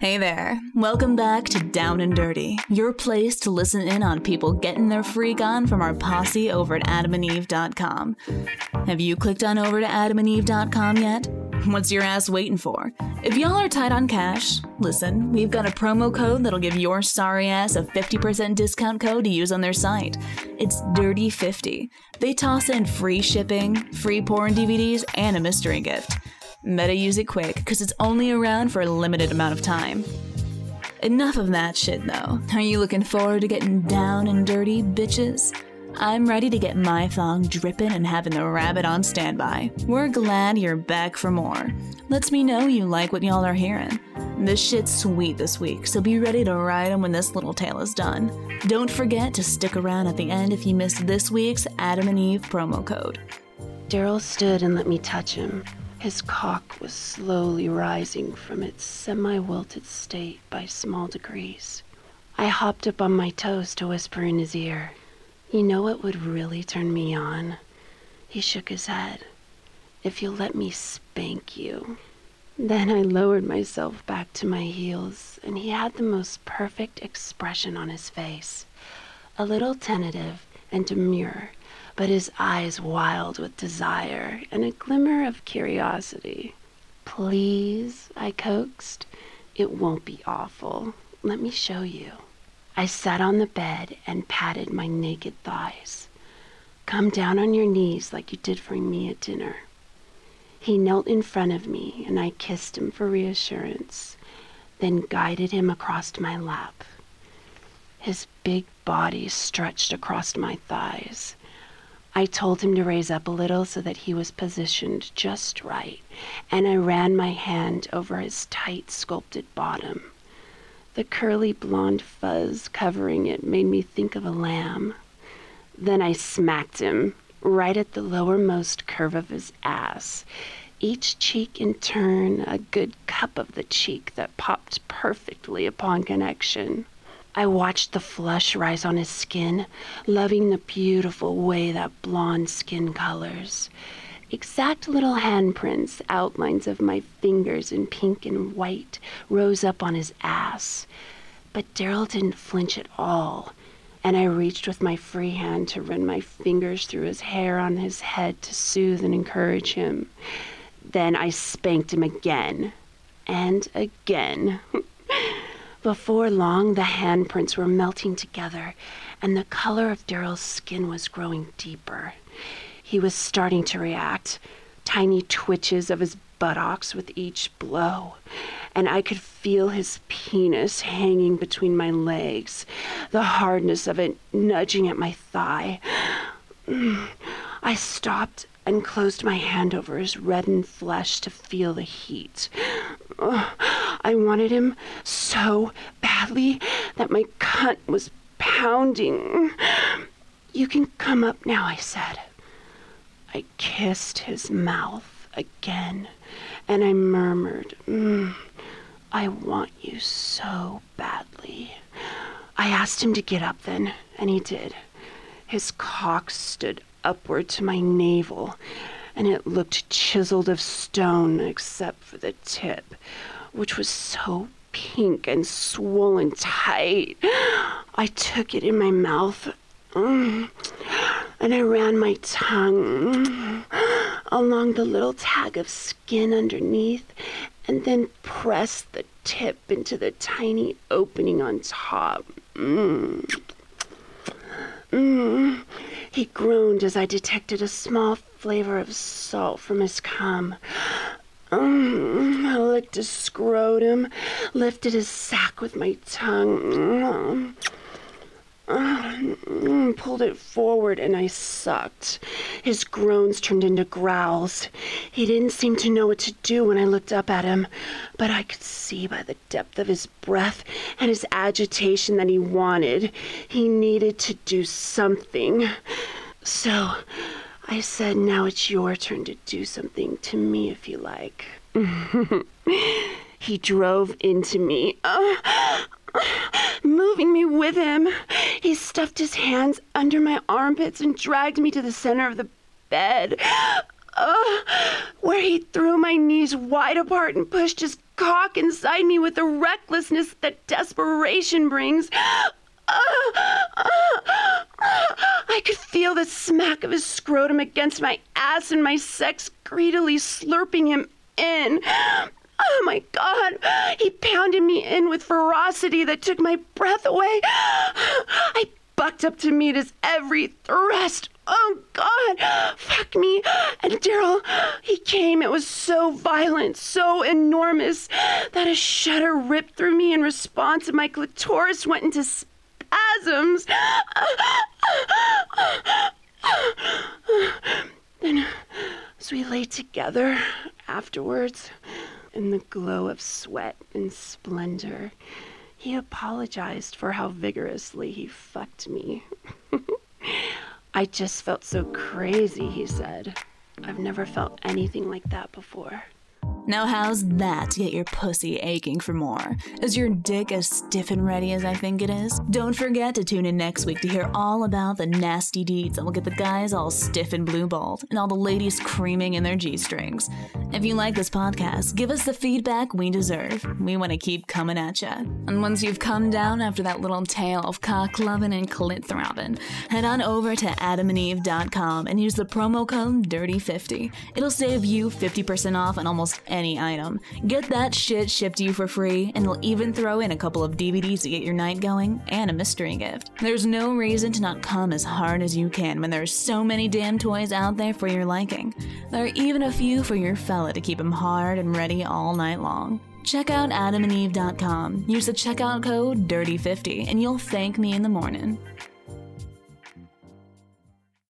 Hey there. Welcome back to Down and Dirty, your place to listen in on people getting their freak on from our posse over at adamandeve.com. Have you clicked on over to adamandeve.com yet? What's your ass waiting for? If y'all are tight on cash, listen, we've got a promo code that'll give your sorry ass a 50% discount code to use on their site. It's Dirty50. They toss in free shipping, free porn DVDs, and a mystery gift. Better use it quick, because it's only around for a limited amount of time. Enough of that shit, though. Are you looking forward to getting down and dirty, bitches? I'm ready to get my thong dripping and having the rabbit on standby. We're glad you're back for more. Lets me know you like what y'all are hearing. This shit's sweet this week, so be ready to ride 'em when this little tale is done. Don't forget to stick around at the end if you missed this week's Adam and Eve promo code. Darrell stood and let me touch him. His cock was slowly rising from its semi wilted state by small degrees. I hopped up on my toes to whisper in his ear. You know what would really turn me on? He shook his head. If you'll let me spank you. Then I lowered myself back to my heels, and he had the most perfect expression on his face. A little tentative and demure, but his eyes wild with desire and a glimmer of curiosity. Please, I coaxed. It won't be awful. Let me show you. I sat on the bed and patted my naked thighs. Come down on your knees like you did for me at dinner. He knelt in front of me and I kissed him for reassurance, then guided him across my lap. His big body stretched across my thighs. I told him to raise up a little so that he was positioned just right, and I ran my hand over his tight sculpted bottom. The curly blonde fuzz covering it made me think of a lamb. Then I smacked him right at the lowermost curve of his ass, each cheek in turn a good cup of the cheek that popped perfectly upon connection. I watched the flush rise on his skin, loving the beautiful way that blonde skin colors. Exact little handprints, outlines of my fingers in pink and white, rose up on his ass. But Darrell didn't flinch at all, and I reached with my free hand to run my fingers through his hair on his head to soothe and encourage him. Then I spanked him again and again. Before long, the handprints were melting together, and the color of Darrell's skin was growing deeper. He was starting to react, tiny twitches of his buttocks with each blow, and I could feel his penis hanging between my legs, the hardness of it nudging at my thigh. I stopped and closed my hand over his reddened flesh to feel the heat. I wanted him so badly that my cunt was pounding. You can come up now, I said. I kissed his mouth again, and I murmured, mm, I want you so badly. I asked him to get up then, and he did. His cock stood upward to my navel, and it looked chiseled of stone except for the tip, which was so pink and swollen tight. I took it in my mouth. And I ran my tongue along the little tag of skin underneath and then pressed the tip into the tiny opening on top. Mm. Mm. He groaned as I detected a small flavor of salt from his cum. Mm, I licked his scrotum, lifted his sack with my tongue, mm, pulled it forward, and I sucked. His groans turned into growls. He didn't seem to know what to do when I looked up at him, but I could see by the depth of his breath and his agitation that he wanted. He needed to do something. So I said, Now it's your turn to do something to me if you like. he drove into me, uh, moving me with him. He stuffed his hands under my armpits and dragged me to the center of the bed, uh, where he threw my knees wide apart and pushed his cock inside me with the recklessness that desperation brings. I could feel the smack of his scrotum against my ass and my sex greedily slurping him in. Oh my God! He pounded me in with ferocity that took my breath away. I bucked up to meet his every thrust. Oh God! Fuck me! And Darrell, he came. It was so violent, so enormous, that a shudder ripped through me in response, and my clitoris went into spasms. Then, as we lay together afterwards, in the glow of sweat and splendor, he apologized for how vigorously he fucked me. I just felt so crazy, he said. I've never felt anything like that before. Now, how's that to get your pussy aching for more? Is your dick as stiff and ready as I think it is? Don't forget to tune in next week to hear all about the nasty deeds that will get the guys all stiff and blue balled and all the ladies creaming in their G strings. If you like this podcast, give us the feedback we deserve. We want to keep coming at you. And once you've come down after that little tale of cock loving and clit throbbing, head on over to adamandeve.com and use the promo code DIRTY50. It'll save you 50% off on almost any item. Get that shit shipped to you for free, and we'll even throw in a couple of DVDs to get your night going and a mystery gift. There's no reason to not come as hard as you can when there's so many damn toys out there for your liking. There are even a few for your fella to keep him hard and ready all night long. Check out adamandeve.com. Use the checkout code DIRTY50 and you'll thank me in the morning.